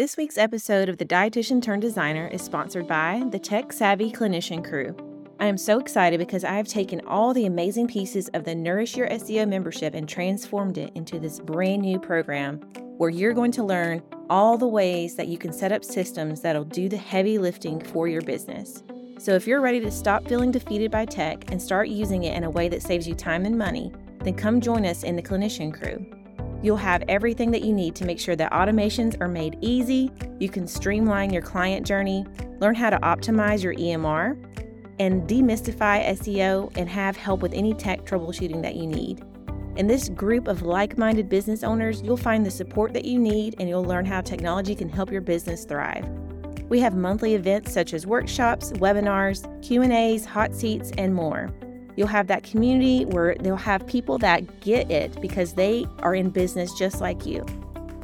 This week's episode of The Dietitian Turned Designer is sponsored by the Tech Savvy Clinician Crew. I am so excited because I have taken all the amazing pieces of the Nourish Your SEO membership and transformed it into this brand new program where you're going to learn all the ways that you can set up systems that'll do the heavy lifting for your business. So if you're ready to stop feeling defeated by tech and start using it in a way that saves you time and money, then come join us in the Clinician Crew. You'll have everything that you need to make sure that automations are made easy, you can streamline your client journey, learn how to optimize your EMR, and demystify SEO and have help with any tech troubleshooting that you need. In this group of like minded business owners, you'll find the support that you need and you'll learn how technology can help your business thrive. We have monthly events such as workshops, webinars, Q&As, hot seats, and more. You'll have that community where they'll have people that get it because they are in business just like you.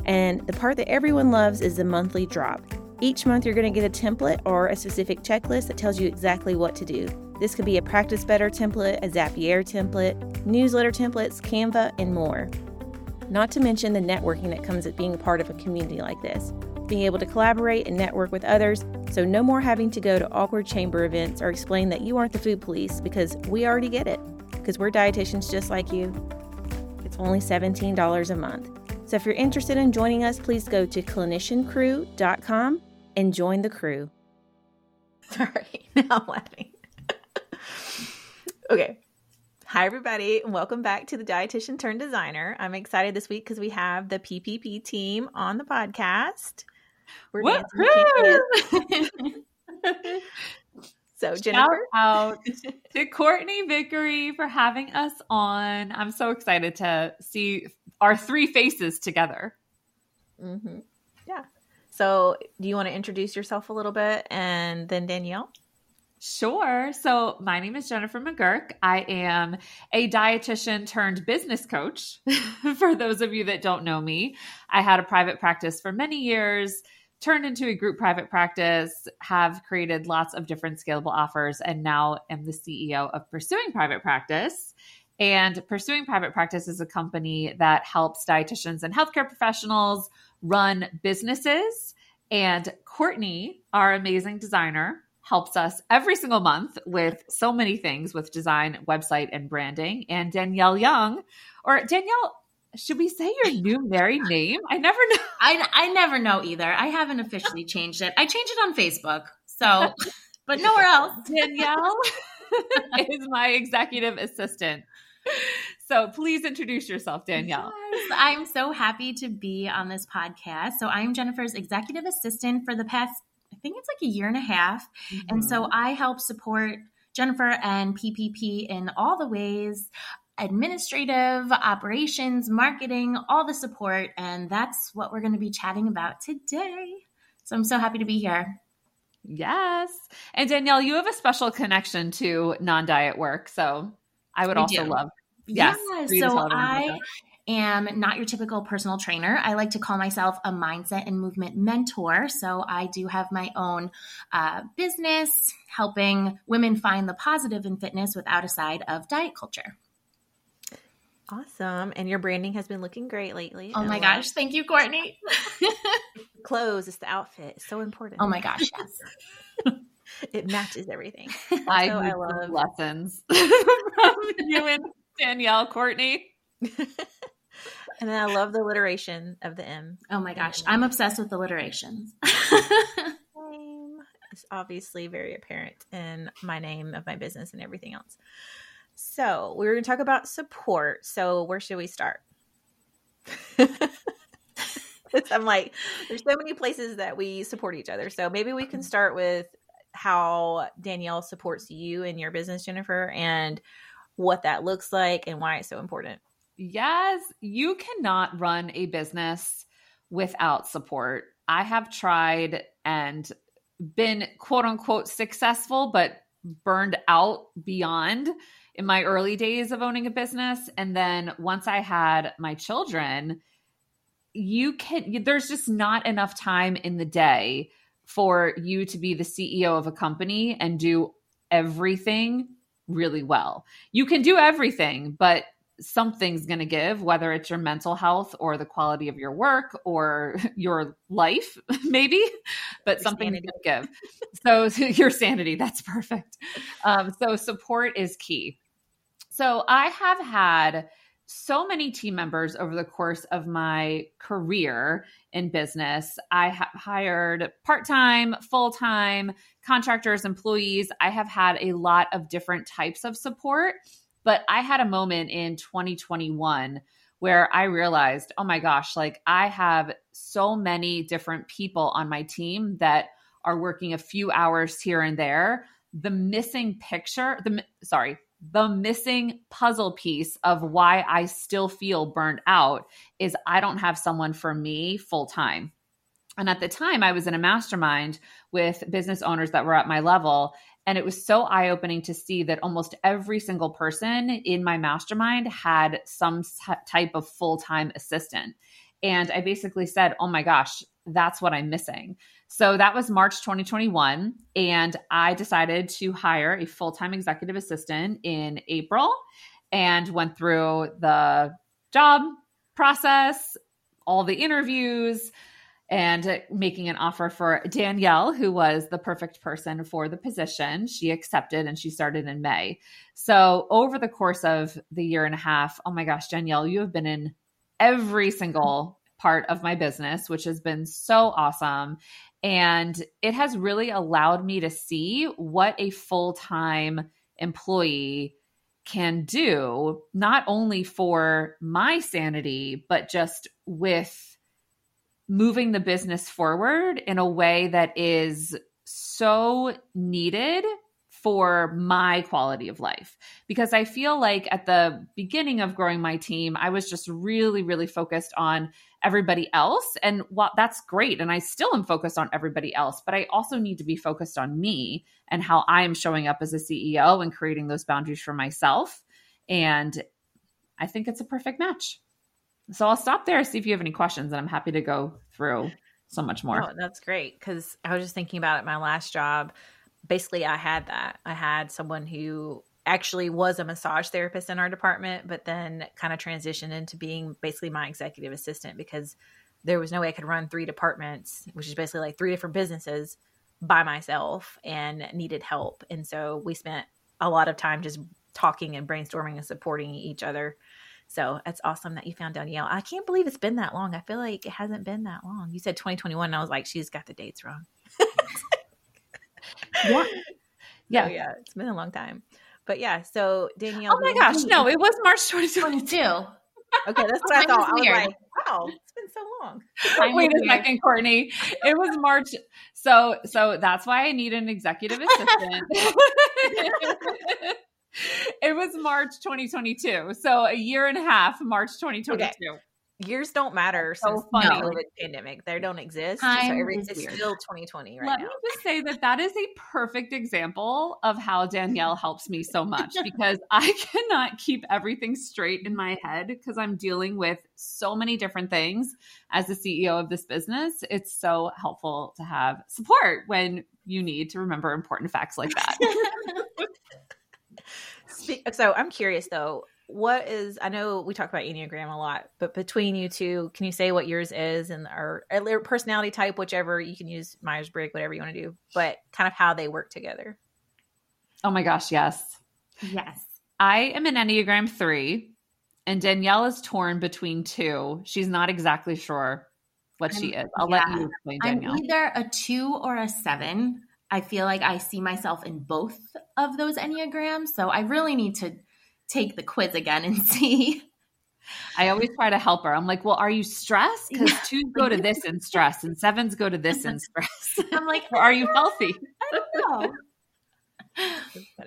And the part that everyone loves is the monthly drop. Each month, you're going to get a template or a specific checklist that tells you exactly what to do. This could be a Practice Better template, a Zapier template, newsletter templates, Canva, and more. Not to mention the networking that comes with being part of a community like this being able to collaborate and network with others, so no more having to go to awkward chamber events or explain that you aren't the food police because we already get it, because we're dietitians just like you. It's only $17 a month. So if you're interested in joining us, please go to cliniciancrew.com and join the crew. Sorry, now I'm laughing. okay. Hi, everybody, and welcome back to the Dietitian Turned Designer. I'm excited this week because we have the PPP team on the podcast. We're so Jennifer, Shout out to Courtney Vickery for having us on. I'm so excited to see our three faces together. Mm-hmm. Yeah. So, do you want to introduce yourself a little bit, and then Danielle? Sure. So, my name is Jennifer McGurk. I am a dietitian turned business coach. for those of you that don't know me, I had a private practice for many years turned into a group private practice, have created lots of different scalable offers, and now am the CEO of Pursuing Private Practice. And Pursuing Private Practice is a company that helps dietitians and healthcare professionals run businesses. And Courtney, our amazing designer, helps us every single month with so many things with design, website, and branding. And Danielle Young, or Danielle, should we say your new married name? I never know. I, I never know either. I haven't officially changed it. I changed it on Facebook. So, but nowhere else. Danielle is my executive assistant. So please introduce yourself, Danielle. Yes, I'm so happy to be on this podcast. So I'm Jennifer's executive assistant for the past, I think it's like a year and a half. Mm-hmm. And so I help support Jennifer and PPP in all the ways administrative, operations, marketing, all the support. And that's what we're going to be chatting about today. So I'm so happy to be here. Yes. And Danielle, you have a special connection to non diet work. So I would also do. love. Yes. Yeah, so I am not your typical personal trainer. I like to call myself a mindset and movement mentor. So I do have my own uh, business helping women find the positive in fitness without a side of diet culture. Awesome. And your branding has been looking great lately. Oh my gosh. Thank you, Courtney. Clothes, it's the outfit. It's so important. Oh my gosh, yes. it matches everything. I, so I love lessons from you and Danielle, Courtney. and then I love the alliteration of the M. Oh my gosh. I'm obsessed with alliterations. it's obviously very apparent in my name of my business and everything else. So we are going to talk about support. So where should we start? I'm like, there's so many places that we support each other. So maybe we can mm-hmm. start with how Danielle supports you in your business, Jennifer, and what that looks like and why it's so important. Yes, you cannot run a business without support. I have tried and been quote unquote successful, but burned out beyond in my early days of owning a business. And then once I had my children, you can, there's just not enough time in the day for you to be the CEO of a company and do everything really well. You can do everything, but something's going to give, whether it's your mental health or the quality of your work or your life, maybe, but Your going to give. So, your sanity, that's perfect. Um, so, support is key. So, I have had so many team members over the course of my career in business. I have hired part time, full time, contractors, employees. I have had a lot of different types of support. But I had a moment in 2021 where I realized, oh my gosh, like I have so many different people on my team that are working a few hours here and there. The missing picture, the sorry, the missing puzzle piece of why I still feel burned out is I don't have someone for me full time. And at the time, I was in a mastermind with business owners that were at my level. And it was so eye opening to see that almost every single person in my mastermind had some type of full time assistant. And I basically said, oh my gosh, that's what I'm missing. So that was March 2021. And I decided to hire a full time executive assistant in April and went through the job process, all the interviews, and making an offer for Danielle, who was the perfect person for the position. She accepted and she started in May. So, over the course of the year and a half, oh my gosh, Danielle, you have been in every single part of my business, which has been so awesome. And it has really allowed me to see what a full time employee can do, not only for my sanity, but just with moving the business forward in a way that is so needed for my quality of life. Because I feel like at the beginning of growing my team, I was just really, really focused on everybody else. And while that's great, and I still am focused on everybody else, but I also need to be focused on me and how I am showing up as a CEO and creating those boundaries for myself. And I think it's a perfect match. So I'll stop there, see if you have any questions, and I'm happy to go through so much more. Oh, that's great. Because I was just thinking about it. My last job, basically, I had that. I had someone who actually was a massage therapist in our department, but then kind of transitioned into being basically my executive assistant because there was no way I could run three departments, which is basically like three different businesses by myself and needed help. And so we spent a lot of time just talking and brainstorming and supporting each other. So it's awesome that you found Danielle. I can't believe it's been that long. I feel like it hasn't been that long. You said 2021, and I was like, she's got the dates wrong. yeah. Yeah. So, yeah. It's been a long time. But yeah, so Danielle. Oh my gosh. No, it was March 2022. Okay, that's what I thought. I was like, wow, it's been so long. Wait a second, Courtney. It was March. So so that's why I need an executive assistant. it was March 2022. So a year and a half, March 2022. Okay. Years don't matter so since funny. the COVID pandemic. They don't exist. Time so every, it's weird. still 2020 right Let now. me just say that that is a perfect example of how Danielle helps me so much because I cannot keep everything straight in my head because I'm dealing with so many different things as the CEO of this business. It's so helpful to have support when you need to remember important facts like that. so I'm curious though, what is I know we talk about Enneagram a lot, but between you two, can you say what yours is and or, or personality type, whichever you can use Myers Briggs, whatever you want to do, but kind of how they work together? Oh my gosh, yes. Yes. I am an Enneagram three, and Danielle is torn between two. She's not exactly sure what I'm, she is. I'll yeah, let you explain, Danielle. I'm either a two or a seven. I feel like I see myself in both of those Enneagrams. So I really need to take the quiz again and see. I always try to help her. I'm like, well, are you stressed? Because yeah. twos go to this in stress and sevens go to this in stress. I'm like, or are you healthy? I don't know.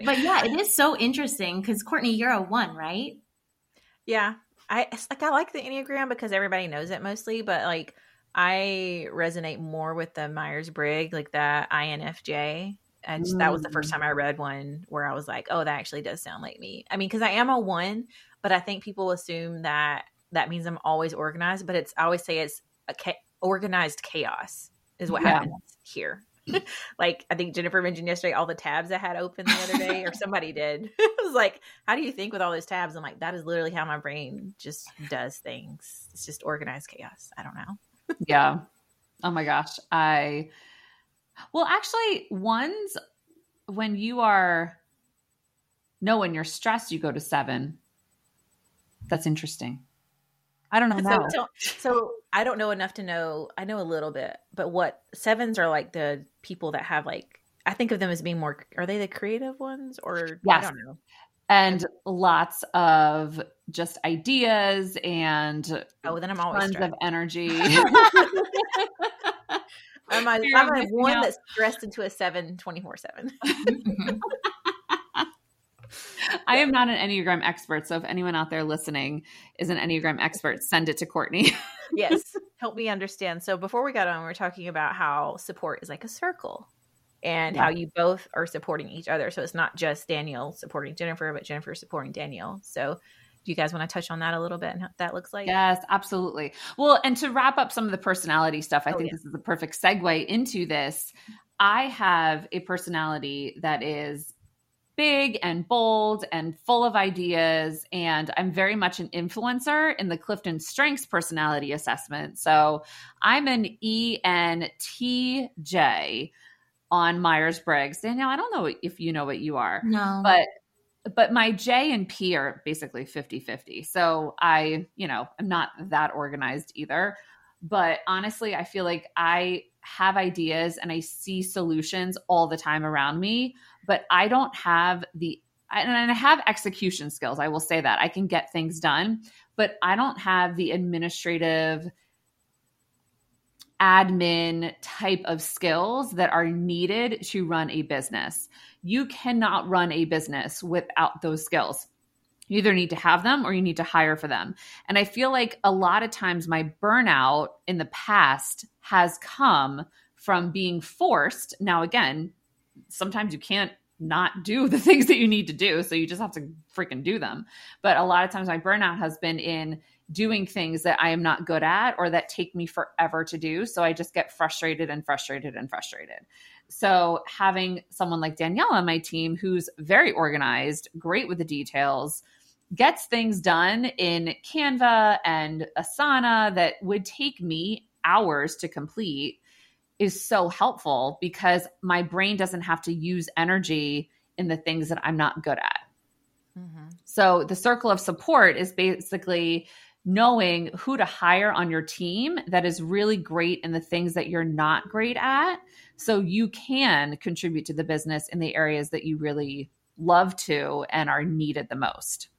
but yeah, it is so interesting because Courtney, you're a one, right? Yeah. I like I like the Enneagram because everybody knows it mostly, but like I resonate more with the Myers Briggs, like the INFJ. And mm. that was the first time I read one where I was like, oh, that actually does sound like me. I mean, because I am a one, but I think people assume that that means I'm always organized. But it's I always say it's a ca- organized chaos is what yeah. happens here. like I think Jennifer mentioned yesterday, all the tabs I had open the other day, or somebody did. I was like, "How do you think with all those tabs?" I'm like, "That is literally how my brain just does things. It's just organized chaos. I don't know." yeah. Oh my gosh, I. Well, actually, ones when you are no when you're stressed, you go to seven. That's interesting. I don't know. So, so, so I don't know enough to know. I know a little bit, but what sevens are like the people that have like I think of them as being more. Are they the creative ones or yes. I don't know. And lots of just ideas and oh, then I'm always tons stressed. of energy. I'm a, I'm a one out. that's dressed into a seven 24 7. I am not an Enneagram expert. So if anyone out there listening is an Enneagram expert, send it to Courtney. yes. Help me understand. So before we got on, we are talking about how support is like a circle and yeah. how you both are supporting each other. So it's not just Danielle supporting Jennifer, but Jennifer supporting Danielle. So do you guys want to touch on that a little bit and what that looks like? Yes, absolutely. Well, and to wrap up some of the personality stuff, I oh, think yeah. this is a perfect segue into this. I have a personality that is big and bold and full of ideas. And I'm very much an influencer in the Clifton Strengths Personality Assessment. So I'm an ENTJ on Myers Briggs. Danielle, I don't know if you know what you are. No. But but my J and P are basically 50 50. So I, you know, I'm not that organized either. But honestly, I feel like I have ideas and I see solutions all the time around me, but I don't have the and I have execution skills. I will say that. I can get things done, but I don't have the administrative admin type of skills that are needed to run a business. You cannot run a business without those skills. You either need to have them or you need to hire for them. And I feel like a lot of times my burnout in the past has come from being forced. Now, again, sometimes you can't not do the things that you need to do. So you just have to freaking do them. But a lot of times my burnout has been in doing things that I am not good at or that take me forever to do. So I just get frustrated and frustrated and frustrated. So having someone like Danielle on my team who's very organized, great with the details, gets things done in Canva and Asana that would take me hours to complete is so helpful because my brain doesn't have to use energy in the things that I'm not good at. Mm-hmm. So the circle of support is basically knowing who to hire on your team that is really great in the things that you're not great at. So you can contribute to the business in the areas that you really love to and are needed the most.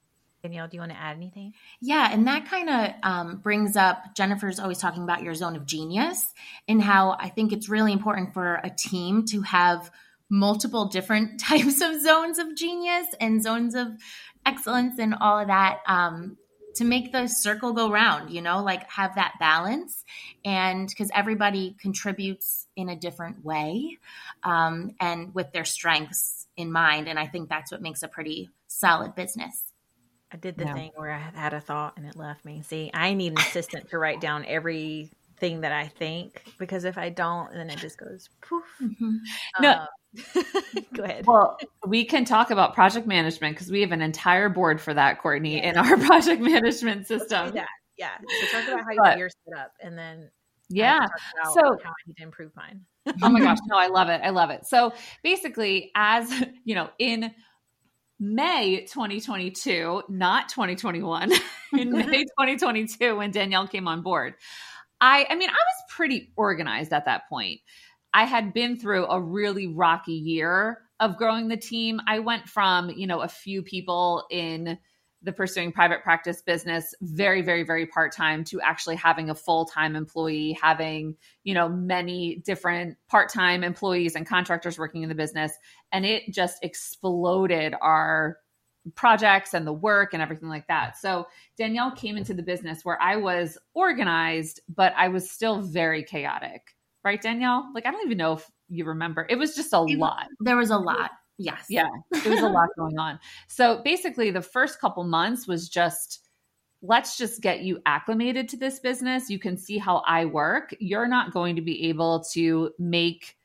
Danielle, do you want to add anything? Yeah, and that kind of um, brings up Jennifer's always talking about your zone of genius and how I think it's really important for a team to have multiple different types of zones of genius and zones of excellence and all of that um, to make the circle go round, you know, like have that balance. And because everybody contributes in a different way um, and with their strengths in mind. And I think that's what makes a pretty solid business. I did the thing where I had a thought and it left me. See, I need an assistant to write down everything that I think because if I don't, then it just goes poof. Mm-hmm. No. Uh, go ahead. Well, we can talk about project management because we have an entire board for that, Courtney, yeah. in our project management system. Yeah. Yeah. So talk about how but, you're set up and then yeah. So how I need to improve mine. oh my gosh. No, I love it. I love it. So basically, as you know, in May 2022, not 2021, in May 2022 when Danielle came on board. I I mean, I was pretty organized at that point. I had been through a really rocky year of growing the team. I went from, you know, a few people in the pursuing private practice business very very very part-time to actually having a full-time employee having you know many different part-time employees and contractors working in the business and it just exploded our projects and the work and everything like that so danielle came into the business where i was organized but i was still very chaotic right danielle like i don't even know if you remember it was just a lot there was a lot Yes. Yeah. There was a lot going on. So basically, the first couple months was just let's just get you acclimated to this business. You can see how I work. You're not going to be able to make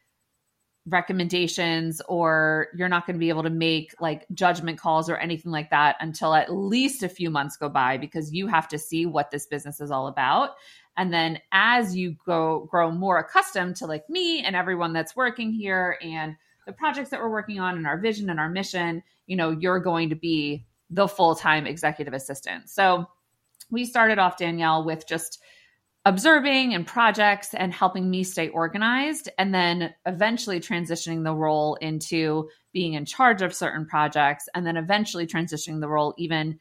recommendations or you're not going to be able to make like judgment calls or anything like that until at least a few months go by because you have to see what this business is all about. And then as you go grow more accustomed to like me and everyone that's working here and the projects that we're working on and our vision and our mission you know you're going to be the full-time executive assistant. So we started off danielle with just observing and projects and helping me stay organized and then eventually transitioning the role into being in charge of certain projects and then eventually transitioning the role even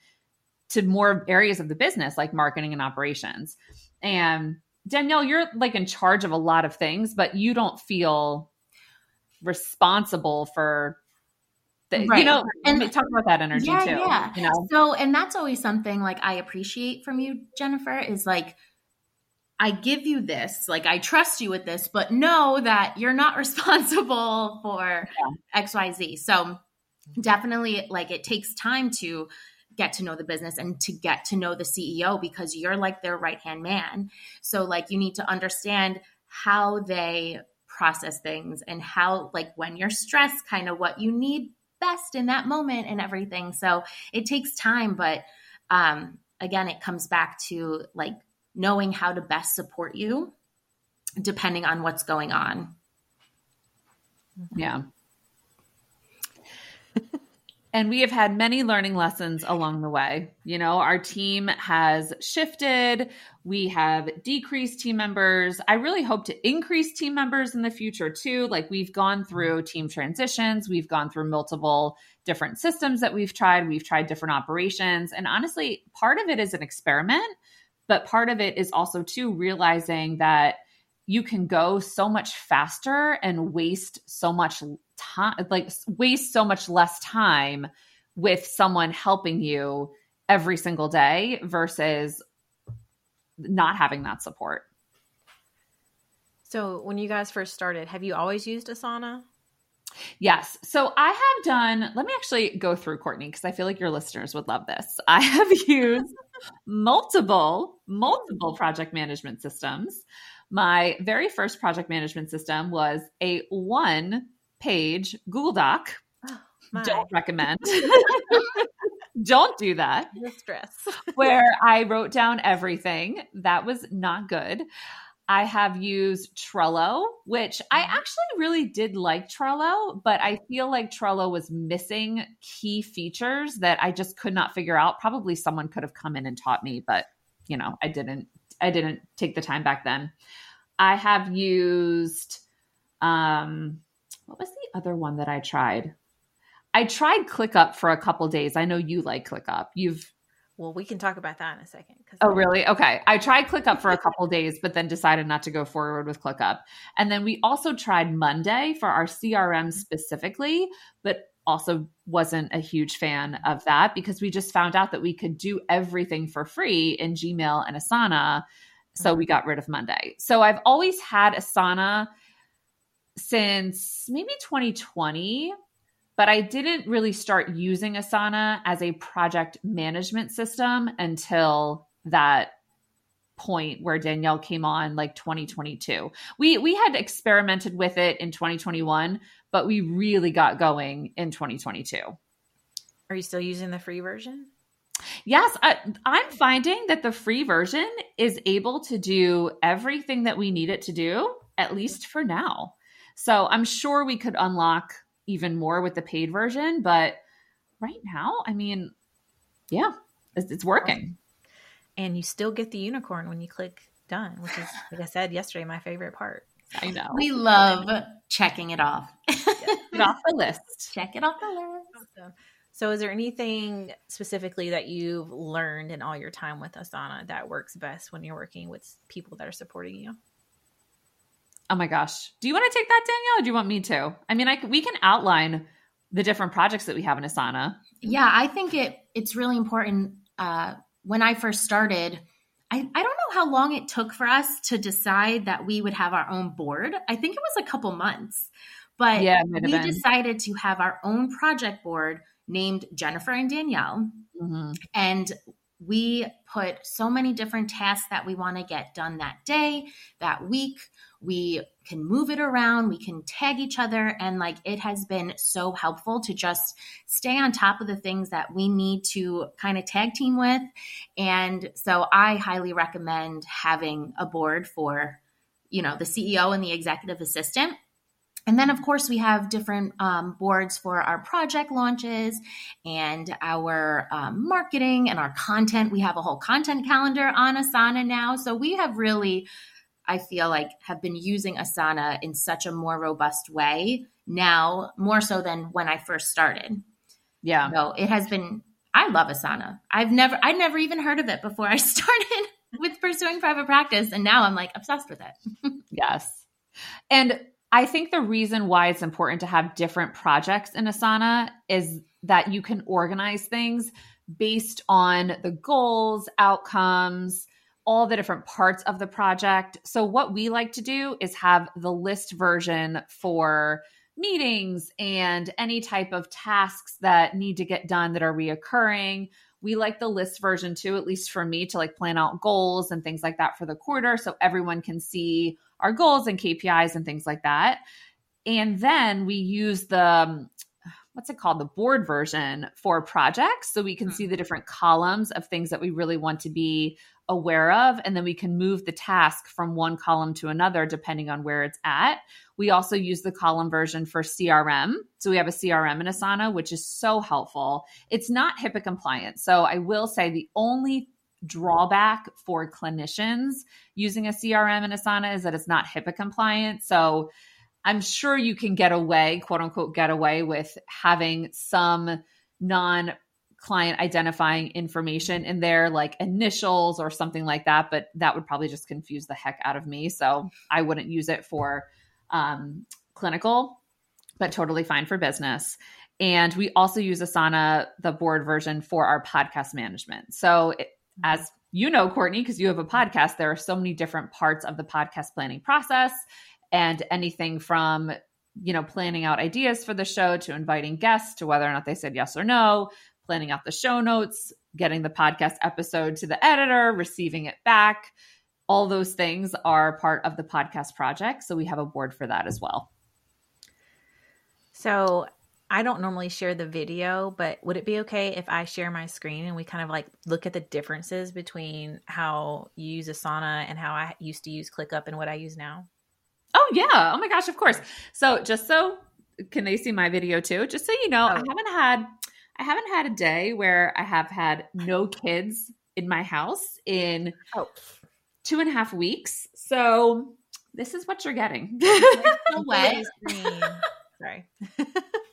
to more areas of the business like marketing and operations. And danielle you're like in charge of a lot of things but you don't feel responsible for the, right. you know and talk about that energy yeah, too yeah. you know? So and that's always something like i appreciate from you jennifer is like I give you this, like I trust you with this, but know that you're not responsible for yeah. XYZ. So definitely like it takes time to get to know the business and to get to know the CEO because you're like their right hand man. So like you need to understand how they process things and how like when you're stressed kind of what you need best in that moment and everything. So it takes time but um again it comes back to like knowing how to best support you depending on what's going on. Yeah. and we have had many learning lessons along the way. You know, our team has shifted, we have decreased team members. I really hope to increase team members in the future too. Like we've gone through team transitions, we've gone through multiple different systems that we've tried, we've tried different operations. And honestly, part of it is an experiment but part of it is also too realizing that you can go so much faster and waste so much time like waste so much less time with someone helping you every single day versus not having that support. So when you guys first started have you always used asana Yes. So I have done, let me actually go through Courtney because I feel like your listeners would love this. I have used multiple, multiple project management systems. My very first project management system was a one page Google Doc. Oh, Don't recommend. Don't do that. The stress. where I wrote down everything. That was not good. I have used Trello, which I mm-hmm. actually really did like Trello, but I feel like Trello was missing key features that I just could not figure out. Probably someone could have come in and taught me, but you know, I didn't I didn't take the time back then. I have used um what was the other one that I tried? I tried ClickUp for a couple days. I know you like ClickUp. You've well, we can talk about that in a second. Oh, really? Okay. I tried ClickUp for a couple days, but then decided not to go forward with ClickUp. And then we also tried Monday for our CRM mm-hmm. specifically, but also wasn't a huge fan of that because we just found out that we could do everything for free in Gmail and Asana. So we mm-hmm. got rid of Monday. So I've always had Asana since maybe 2020 but I didn't really start using Asana as a project management system until that point where Danielle came on like 2022. We we had experimented with it in 2021, but we really got going in 2022. Are you still using the free version? Yes, I, I'm finding that the free version is able to do everything that we need it to do, at least for now. So I'm sure we could unlock even more with the paid version. But right now, I mean, yeah, it's, it's working. And you still get the unicorn when you click done, which is, like I said yesterday, my favorite part. I know. We love checking it off. it off the list. Check it off the list. Awesome. So, is there anything specifically that you've learned in all your time with Asana that works best when you're working with people that are supporting you? Oh my gosh. Do you want to take that, Danielle, or do you want me to? I mean, I we can outline the different projects that we have in Asana. Yeah, I think it it's really important. Uh, when I first started, I, I don't know how long it took for us to decide that we would have our own board. I think it was a couple months, but yeah, we been. decided to have our own project board named Jennifer and Danielle. Mm-hmm. And we put so many different tasks that we want to get done that day, that week. We can move it around, we can tag each other. And like it has been so helpful to just stay on top of the things that we need to kind of tag team with. And so I highly recommend having a board for, you know, the CEO and the executive assistant and then, of course, we have different um, boards for our project launches and our um, marketing and our content. We have a whole content calendar on Asana now. So we have really, I feel like, have been using Asana in such a more robust way now, more so than when I first started. Yeah. So it has been, I love Asana. I've never, I'd never even heard of it before I started with pursuing private practice. And now I'm like obsessed with it. yes. And I think the reason why it's important to have different projects in Asana is that you can organize things based on the goals, outcomes, all the different parts of the project. So, what we like to do is have the list version for meetings and any type of tasks that need to get done that are reoccurring. We like the list version too, at least for me, to like plan out goals and things like that for the quarter so everyone can see our goals and KPIs and things like that. And then we use the um, what's it called? The board version for projects. So we can see the different columns of things that we really want to be aware of. And then we can move the task from one column to another depending on where it's at. We also use the column version for crm so we have a crm in asana which is so helpful. It's not hipaa compliant. So i will say the only drawback for clinicians using a CRM in Asana is that it's not HIPAA compliant. So I'm sure you can get away, quote unquote, get away with having some non client identifying information in there, like initials or something like that. But that would probably just confuse the heck out of me. So I wouldn't use it for um, clinical, but totally fine for business. And we also use Asana, the board version, for our podcast management. So it, as you know, Courtney, because you have a podcast, there are so many different parts of the podcast planning process and anything from you know planning out ideas for the show to inviting guests to whether or not they said yes or no planning out the show notes getting the podcast episode to the editor receiving it back. All those things are part of the podcast project so we have a board for that as well. So I don't normally share the video, but would it be okay if I share my screen and we kind of like look at the differences between how you use Asana and how I used to use ClickUp and what I use now? Oh yeah. Oh my gosh, of course. So just so can they see my video too? Just so you know, oh. I haven't had I haven't had a day where I have had no kids in my house in oh. two and a half weeks. So this is what you're getting. no way. Sorry.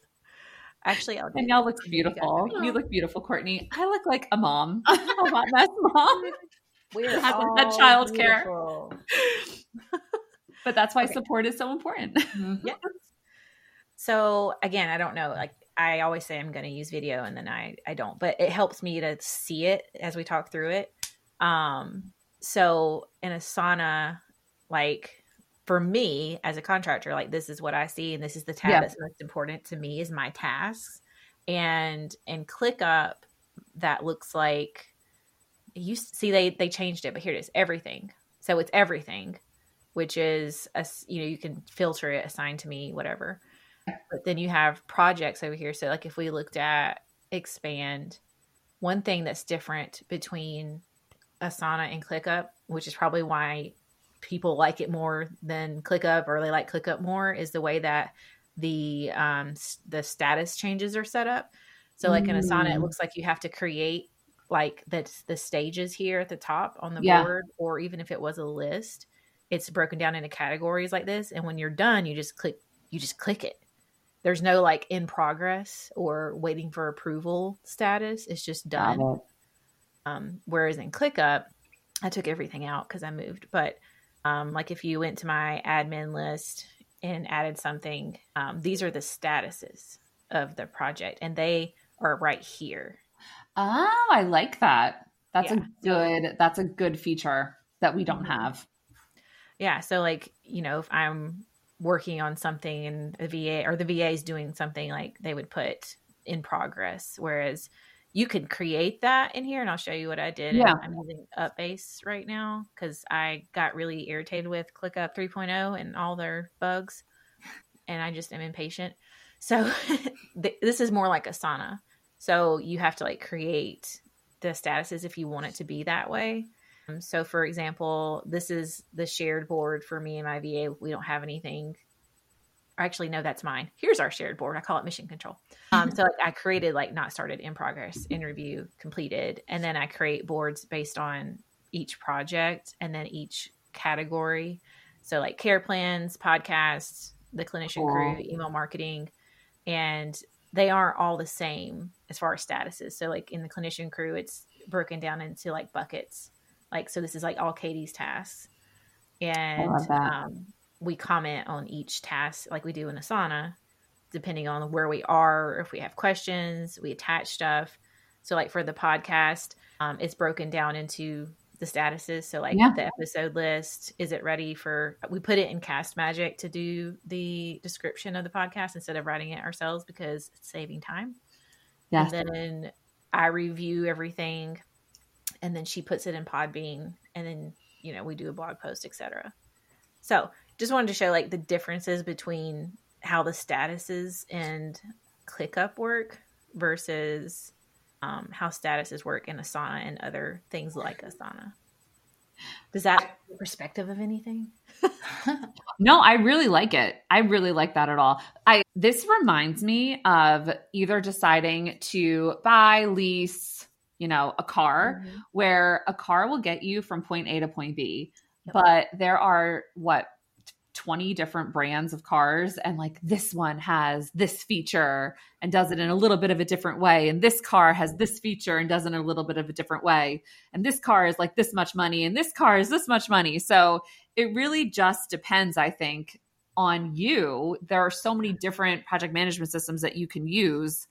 Actually, I'll Danielle looks beautiful. You look beautiful, Courtney. I look like a mom, a hot mess mom. We're having that child care. but that's why okay. support is so important. Mm-hmm. Yeah. So again, I don't know. Like I always say, I'm going to use video, and then I I don't. But it helps me to see it as we talk through it. Um. So in Asana, like for me as a contractor, like this is what I see, and this is the tab yeah. that's most important to me is my tasks. And and ClickUp, that looks like you see they they changed it, but here it is, everything. So it's everything, which is a you know you can filter it, assign to me, whatever. But then you have projects over here. So like if we looked at expand, one thing that's different between Asana and ClickUp, which is probably why people like it more than ClickUp or they like ClickUp more is the way that the um, the status changes are set up. So like in Asana, it mm. looks like you have to create like the the stages here at the top on the yeah. board, or even if it was a list, it's broken down into categories like this. And when you're done, you just click you just click it. There's no like in progress or waiting for approval status. It's just done. Um, whereas in ClickUp, I took everything out because I moved, but um, like if you went to my admin list and added something, um, these are the statuses of the project, and they are right here. Oh, I like that. That's yeah. a good. That's a good feature that we don't mm-hmm. have. Yeah. So, like you know, if I'm working on something and the VA or the VA is doing something, like they would put in progress, whereas you can create that in here and I'll show you what I did. Yeah. I'm using Upbase right now because I got really irritated with ClickUp 3.0 and all their bugs. And I just am impatient. So th- this is more like Asana. So you have to like create the statuses if you want it to be that way. Um, so for example, this is the shared board for me and my VA. We don't have anything actually no that's mine. Here's our shared board. I call it mission control. Um, so like i created like not started in progress in review completed and then i create boards based on each project and then each category. So like care plans podcasts the clinician crew email marketing and they aren't all the same as far as statuses. So like in the clinician crew it's broken down into like buckets. Like so this is like all katie's tasks. And um, we comment on each task like we do in Asana, depending on where we are, if we have questions, we attach stuff. So, like for the podcast, um, it's broken down into the statuses. So, like yeah. the episode list, is it ready for? We put it in Castmagic to do the description of the podcast instead of writing it ourselves because it's saving time. Yes. And then I review everything, and then she puts it in Podbean, and then you know we do a blog post, etc. So just wanted to show like the differences between how the statuses and ClickUp work versus um, how statuses work in Asana and other things like Asana. Does that perspective of anything? no, I really like it. I really like that at all. I this reminds me of either deciding to buy, lease, you know, a car mm-hmm. where a car will get you from point A to point B. Yep. But there are what 20 different brands of cars and like this one has this feature and does it in a little bit of a different way and this car has this feature and does it in a little bit of a different way and this car is like this much money and this car is this much money. So it really just depends i think on you. There are so many different project management systems that you can use.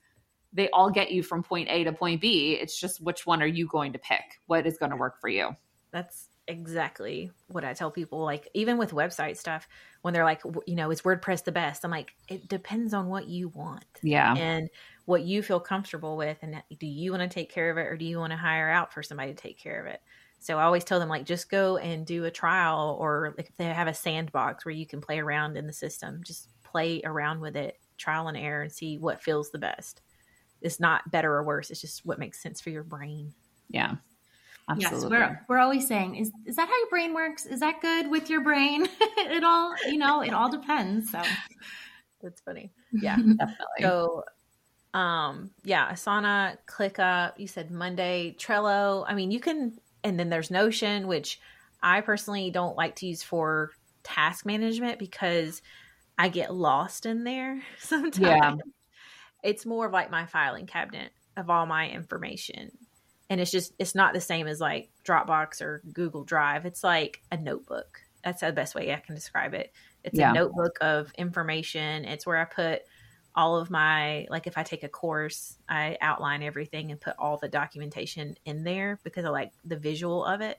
They all get you from point a to point b. It's just which one are you going to pick? What is going to work for you? That's exactly what I tell people. Like, even with website stuff, when they're like, you know, is WordPress the best? I'm like, it depends on what you want. Yeah. And what you feel comfortable with. And do you want to take care of it or do you want to hire out for somebody to take care of it? So I always tell them, like, just go and do a trial or like if they have a sandbox where you can play around in the system, just play around with it, trial and error, and see what feels the best. It's not better or worse. It's just what makes sense for your brain. Yeah. Absolutely. Yes, we're we're always saying, is is that how your brain works? Is that good with your brain? it all, you know, it all depends. So that's funny. Yeah, definitely. So um yeah, Asana, ClickUp, you said Monday, Trello. I mean, you can and then there's Notion, which I personally don't like to use for task management because I get lost in there sometimes. Yeah. It's more of like my filing cabinet of all my information and it's just it's not the same as like Dropbox or Google Drive. It's like a notebook. That's the best way I can describe it. It's yeah. a notebook of information. It's where I put all of my like if I take a course, I outline everything and put all the documentation in there because I like the visual of it.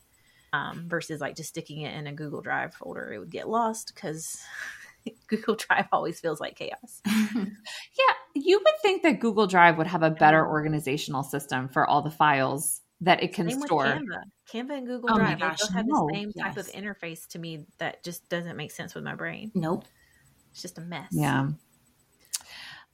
Um, versus like just sticking it in a Google Drive folder, it would get lost because Google Drive always feels like chaos. yeah, you would think that Google Drive would have a better organizational system for all the files that it can same store. Canva. Canva and Google oh Drive gosh, both have no. the same yes. type of interface to me that just doesn't make sense with my brain. Nope. It's just a mess. Yeah.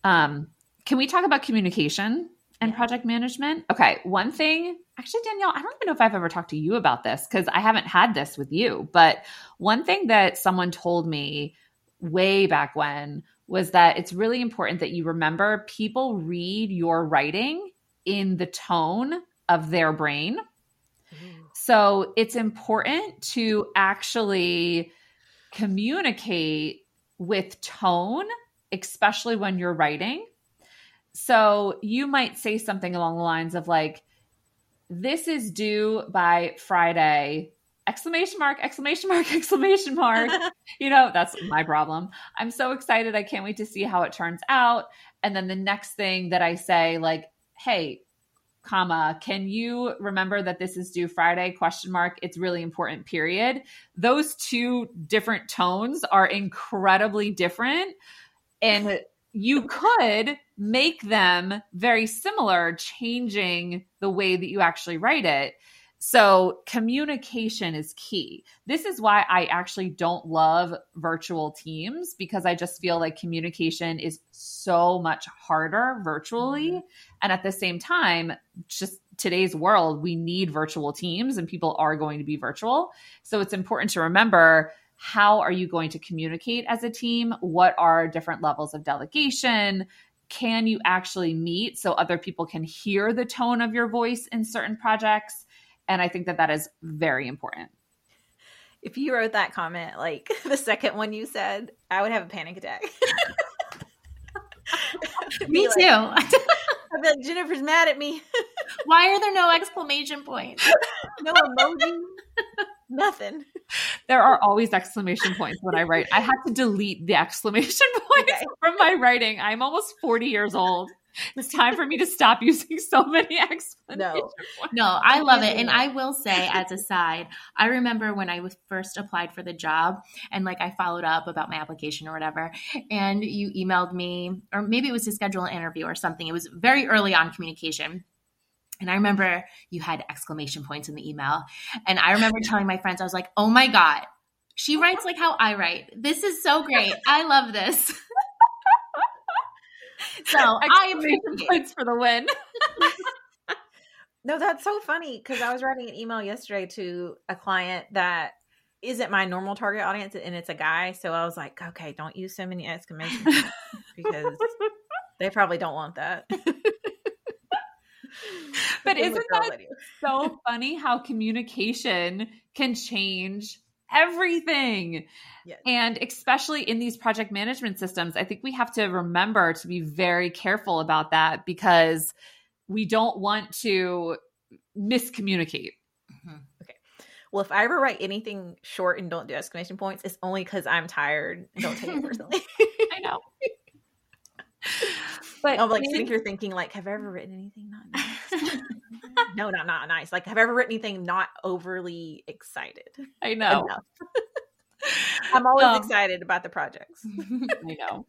Um, can we talk about communication and yeah. project management? Okay, one thing actually Danielle, I don't even know if I've ever talked to you about this because I haven't had this with you, but one thing that someone told me way back when was that it's really important that you remember people read your writing in the tone of their brain. Mm-hmm. So it's important to actually communicate with tone, especially when you're writing. So you might say something along the lines of, like, this is due by Friday exclamation mark, exclamation mark, exclamation mark. you know, that's my problem. I'm so excited. I can't wait to see how it turns out. And then the next thing that I say, like, hey, comma, can you remember that this is due Friday? Question mark. It's really important, period. Those two different tones are incredibly different. And you could make them very similar, changing the way that you actually write it. So, communication is key. This is why I actually don't love virtual teams because I just feel like communication is so much harder virtually. Mm-hmm. And at the same time, just today's world, we need virtual teams and people are going to be virtual. So, it's important to remember how are you going to communicate as a team? What are different levels of delegation? Can you actually meet so other people can hear the tone of your voice in certain projects? And I think that that is very important. If you wrote that comment, like the second one you said, I would have a panic attack. me like, too. I'd be like, Jennifer's mad at me. Why are there no exclamation points? no emoji. Nothing. There are always exclamation points when I write. I had to delete the exclamation points okay. from my writing. I'm almost 40 years old. It's time for me to stop using so many explanations. No, no, I love it. And I will say, as a side, I remember when I was first applied for the job and like I followed up about my application or whatever, and you emailed me, or maybe it was to schedule an interview or something. It was very early on communication. And I remember you had exclamation points in the email. And I remember telling my friends, I was like, oh my God, she writes like how I write. This is so great. I love this. So I appreciate points for the win. no, that's so funny because I was writing an email yesterday to a client that isn't my normal target audience and it's a guy. So I was like, okay, don't use so many exclamation because they probably don't want that. but isn't that so funny how communication can change everything. Yes. And especially in these project management systems, I think we have to remember to be very careful about that because we don't want to miscommunicate. Mm-hmm. Okay. Well, if I ever write anything short and don't do exclamation points, it's only because I'm tired. Don't take it personally. I know. But I'm like sitting here thinking, like, have I ever written anything not nice? no, not not nice. Like, have I ever written anything not overly excited? I know. I'm always um, excited about the projects. I know.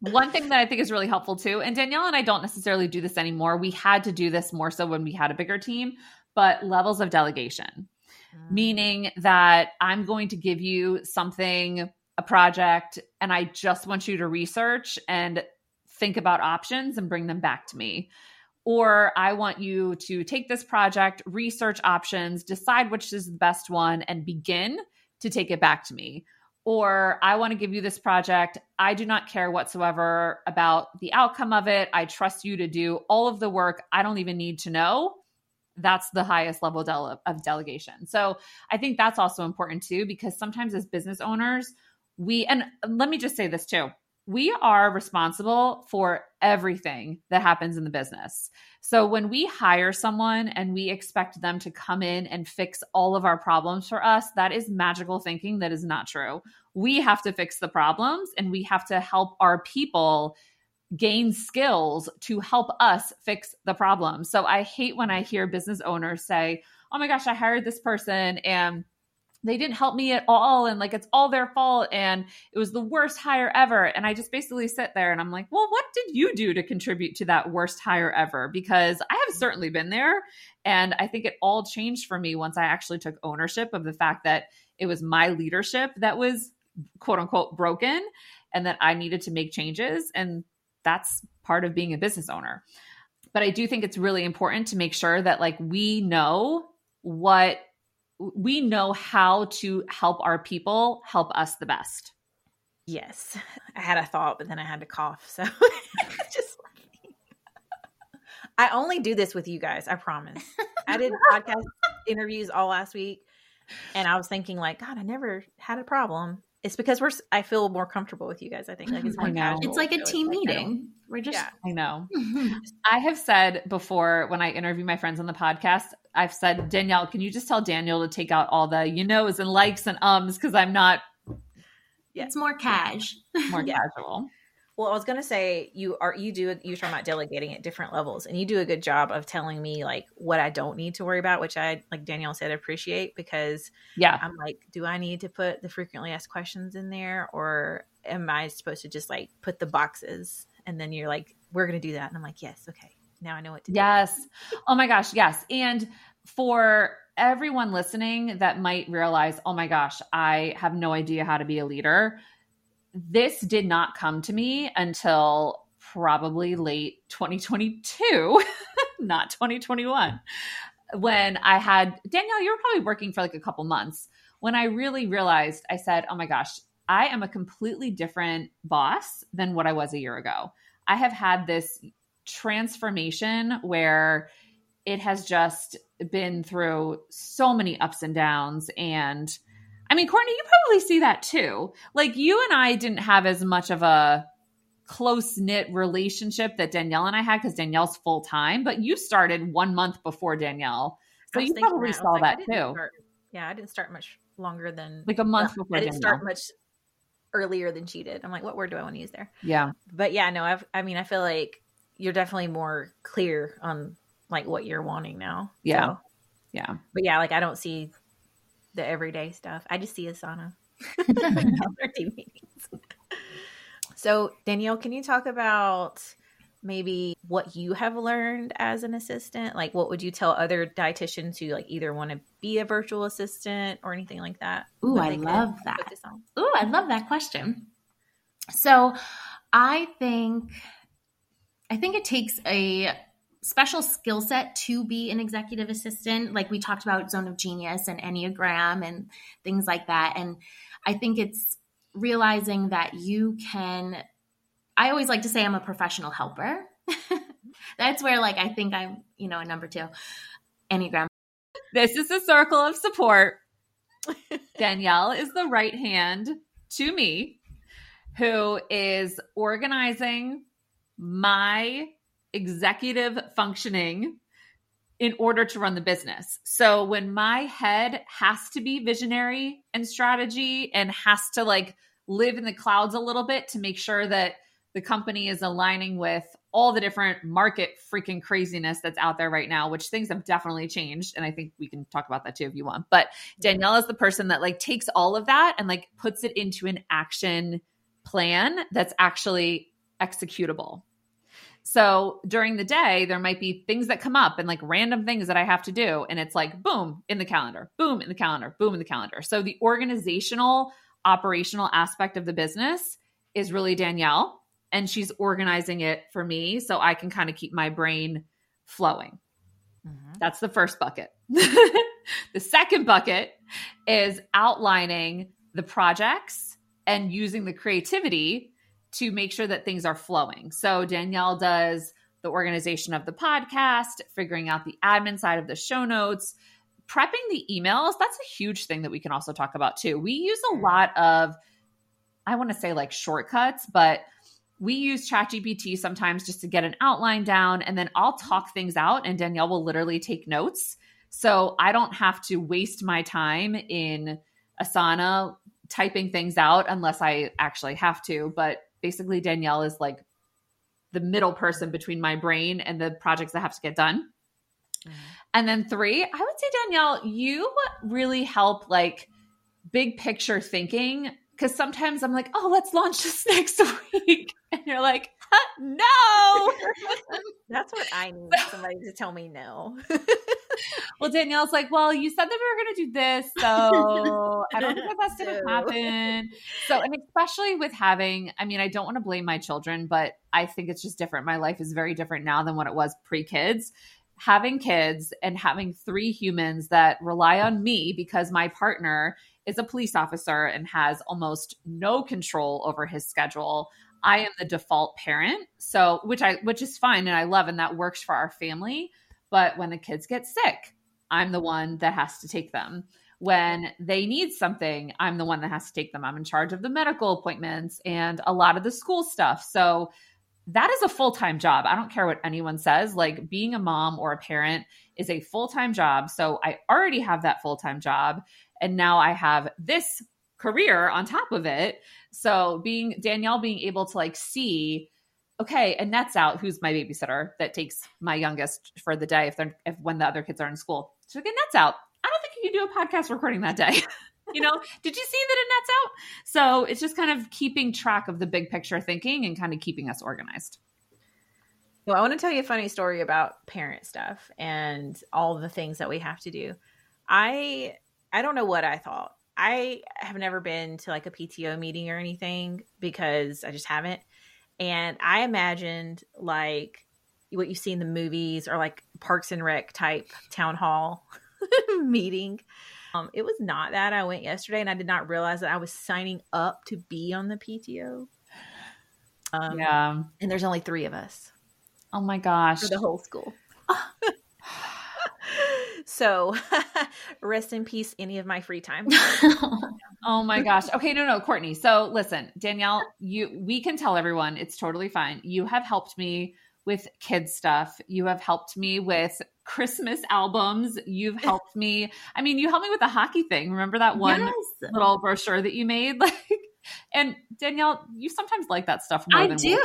One thing that I think is really helpful too, and Danielle and I don't necessarily do this anymore. We had to do this more so when we had a bigger team, but levels of delegation, mm. meaning that I'm going to give you something, a project, and I just want you to research and think about options and bring them back to me. Or I want you to take this project, research options, decide which is the best one, and begin to take it back to me. Or I want to give you this project. I do not care whatsoever about the outcome of it. I trust you to do all of the work. I don't even need to know. That's the highest level of delegation. So I think that's also important too, because sometimes as business owners, we, and let me just say this too we are responsible for everything that happens in the business. So when we hire someone and we expect them to come in and fix all of our problems for us, that is magical thinking that is not true. We have to fix the problems and we have to help our people gain skills to help us fix the problem. So I hate when I hear business owners say, "Oh my gosh, I hired this person and they didn't help me at all and like it's all their fault and it was the worst hire ever. And i just basically sit there and i'm like well what did you do to contribute to that worst hire ever? Because i have certainly been there and i think it all changed for me once i actually took ownership of the fact that it was my leadership that was quote unquote broken and that i needed to make changes and that's part of being a business owner. But i do think it's really important to make sure that like we know what we know how to help our people help us the best. Yes. I had a thought, but then I had to cough. So just I only do this with you guys, I promise. I did podcast interviews all last week and I was thinking like, God, I never had a problem. It's because we're I feel more comfortable with you guys, I think. Like it's more casual. It's like a team like, meeting. We're just yeah. I know. I have said before when I interview my friends on the podcast, I've said, Danielle, can you just tell Daniel to take out all the you knows and likes and ums because I'm not. Yeah. It's more cash. More yeah. casual. Well, I was gonna say you are you do you talking about delegating at different levels, and you do a good job of telling me like what I don't need to worry about, which I like Danielle said appreciate because Yeah. I'm like, do I need to put the frequently asked questions in there, or am I supposed to just like put the boxes? And then you're like, we're gonna do that, and I'm like, yes, okay, now I know what to do. Yes. Oh my gosh. Yes. And for everyone listening that might realize, oh my gosh, I have no idea how to be a leader. This did not come to me until probably late 2022, not 2021. When I had Danielle, you were probably working for like a couple months. When I really realized, I said, oh my gosh, I am a completely different boss than what I was a year ago. I have had this transformation where it has just been through so many ups and downs and I mean Courtney you probably see that too. Like you and I didn't have as much of a close knit relationship that Danielle and I had cuz Danielle's full time, but you started 1 month before Danielle. So you probably that. Saw like, that too. start- yeah, I didn't start much longer than Like a month well, before I didn't Danielle. start much earlier than she did. I'm like, what word do I want to use there? yeah. But yeah, no, I've, I mean, I feel like you're definitely more clear on like what you're wanting now. Yeah. So- Yeah. but yeah, like I don't see the everyday stuff. I just see Asana. Our team meetings. so Danielle, can you talk about maybe what you have learned as an assistant? Like what would you tell other dietitians who like either want to be a virtual assistant or anything like that? Ooh, I love that. Ooh, I love that question. So, I think I think it takes a special skill set to be an executive assistant. Like we talked about Zone of Genius and Enneagram and things like that. And I think it's realizing that you can I always like to say I'm a professional helper. That's where like I think I'm, you know, a number 2. Enneagram. This is a circle of support. Danielle is the right hand to me who is organizing my executive functioning in order to run the business. So when my head has to be visionary and strategy and has to like live in the clouds a little bit to make sure that the company is aligning with all the different market freaking craziness that's out there right now, which things have definitely changed. And I think we can talk about that too if you want. But Danielle is the person that like takes all of that and like puts it into an action plan that's actually executable. So during the day, there might be things that come up and like random things that I have to do. And it's like, boom, in the calendar, boom, in the calendar, boom, in the calendar. So the organizational, operational aspect of the business is really Danielle. And she's organizing it for me so I can kind of keep my brain flowing. Mm-hmm. That's the first bucket. the second bucket is outlining the projects and using the creativity to make sure that things are flowing. So Danielle does the organization of the podcast, figuring out the admin side of the show notes, prepping the emails. That's a huge thing that we can also talk about too. We use a mm. lot of, I want to say like shortcuts, but we use ChatGPT sometimes just to get an outline down, and then I'll talk mm. things out, and Danielle will literally take notes. So I don't have to waste my time in Asana typing things out unless I actually have to. But basically, Danielle is like the middle person between my brain and the projects that have to get done. Mm-hmm. And then three, I would say, Danielle, you really help like big picture thinking because sometimes I'm like, oh, let's launch this next week. And you're like, huh, no. That's what I need somebody to tell me no. well, Danielle's like, well, you said that we were going to do this. So I don't think that that's going to happen. So, and especially with having, I mean, I don't want to blame my children, but I think it's just different. My life is very different now than what it was pre kids. Having kids and having three humans that rely on me because my partner is a police officer and has almost no control over his schedule. I am the default parent. So, which I which is fine and I love and that works for our family. But when the kids get sick, I'm the one that has to take them. When they need something, I'm the one that has to take them. I'm in charge of the medical appointments and a lot of the school stuff. So that is a full time job. I don't care what anyone says. Like being a mom or a parent is a full time job. So I already have that full time job. And now I have this career on top of it. So being Danielle being able to like see, okay, Annette's out, who's my babysitter that takes my youngest for the day if they're if when the other kids are in school. So again, Annette's out. I don't think you can do a podcast recording that day. you know, did you see that Annette's out? So it's just kind of keeping track of the big picture thinking and kind of keeping us organized. Well, I want to tell you a funny story about parent stuff and all the things that we have to do. I I don't know what I thought. I have never been to like a PTO meeting or anything because I just haven't. And I imagined like what you see in the movies or like Parks and Rec type town hall meeting. Um, it was not that. I went yesterday and I did not realize that I was signing up to be on the PTO. Um, yeah. And there's only three of us. Oh my gosh. For the whole school. so rest in peace, any of my free time. Oh my gosh. Okay, no, no, Courtney. So listen, Danielle, you we can tell everyone it's totally fine. You have helped me with kids stuff. You have helped me with Christmas albums. You've helped me. I mean, you helped me with the hockey thing. Remember that one Yes. little brochure that you made? Like, and Danielle, you sometimes like that stuff more I than do.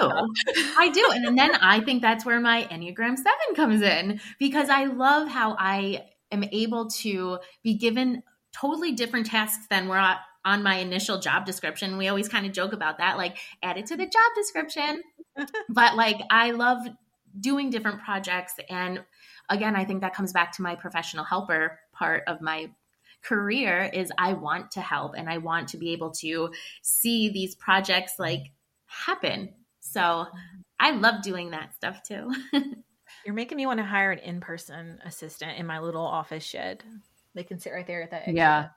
I do. And then I think that's where my Enneagram 7 comes in because I love how I am able to be given totally different tasks than were on- my initial job description. We always kind of joke about that, like add it to the job description. but like I love doing different projects. And again, I think that comes back to my professional helper part of my career is I want to help and I want to be able to see these projects like happen. So I love doing that stuff too. You're making me want to hire an in-person assistant in my little office shed. They can sit right there at that. exit. Yeah.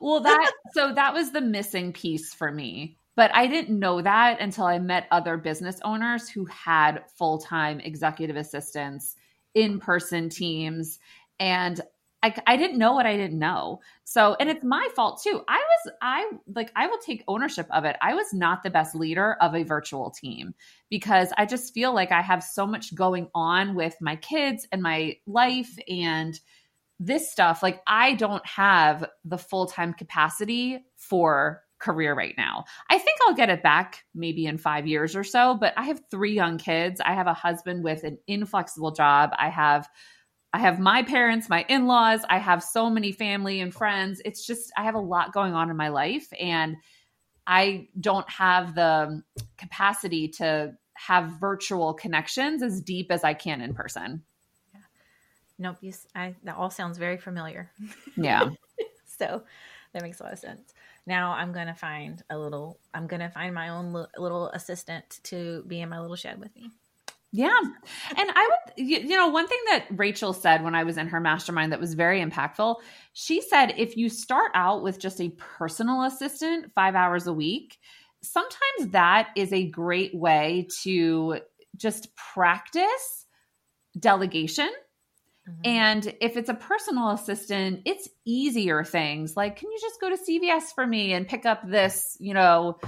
Well, that so that was the missing piece for me. But I didn't know that until I met other business owners who had full-time executive assistants, in-person teams, and I, I didn't know what I didn't know. So, and it's my fault too. I was, I like, I will take ownership of it. I was not the best leader of a virtual team because I just feel like I have so much going on with my kids and my life and this stuff. Like, I don't have the full time capacity for career right now. I think I'll get it back maybe in five years or so, but I have three young kids. I have a husband with an inflexible job. I have I have my parents, my in laws, I have so many family and friends. It's just, I have a lot going on in my life, and I don't have the capacity to have virtual connections as deep as I can in person. Nope. You, I, that all sounds very familiar. Yeah. so that makes a lot of sense. Now I'm gonna find a little. I'm gonna find my own li- little assistant to be in my little shed with me. Yeah. And I would, you, you know, one thing that Rachel said when I was in her mastermind that was very impactful, she said if you start out with just a personal assistant five hours a week, sometimes that is a great way to just practice delegation. Mhm. And if it's a personal assistant, it's easier things like, can you just go to CVS for me and pick up this, you know,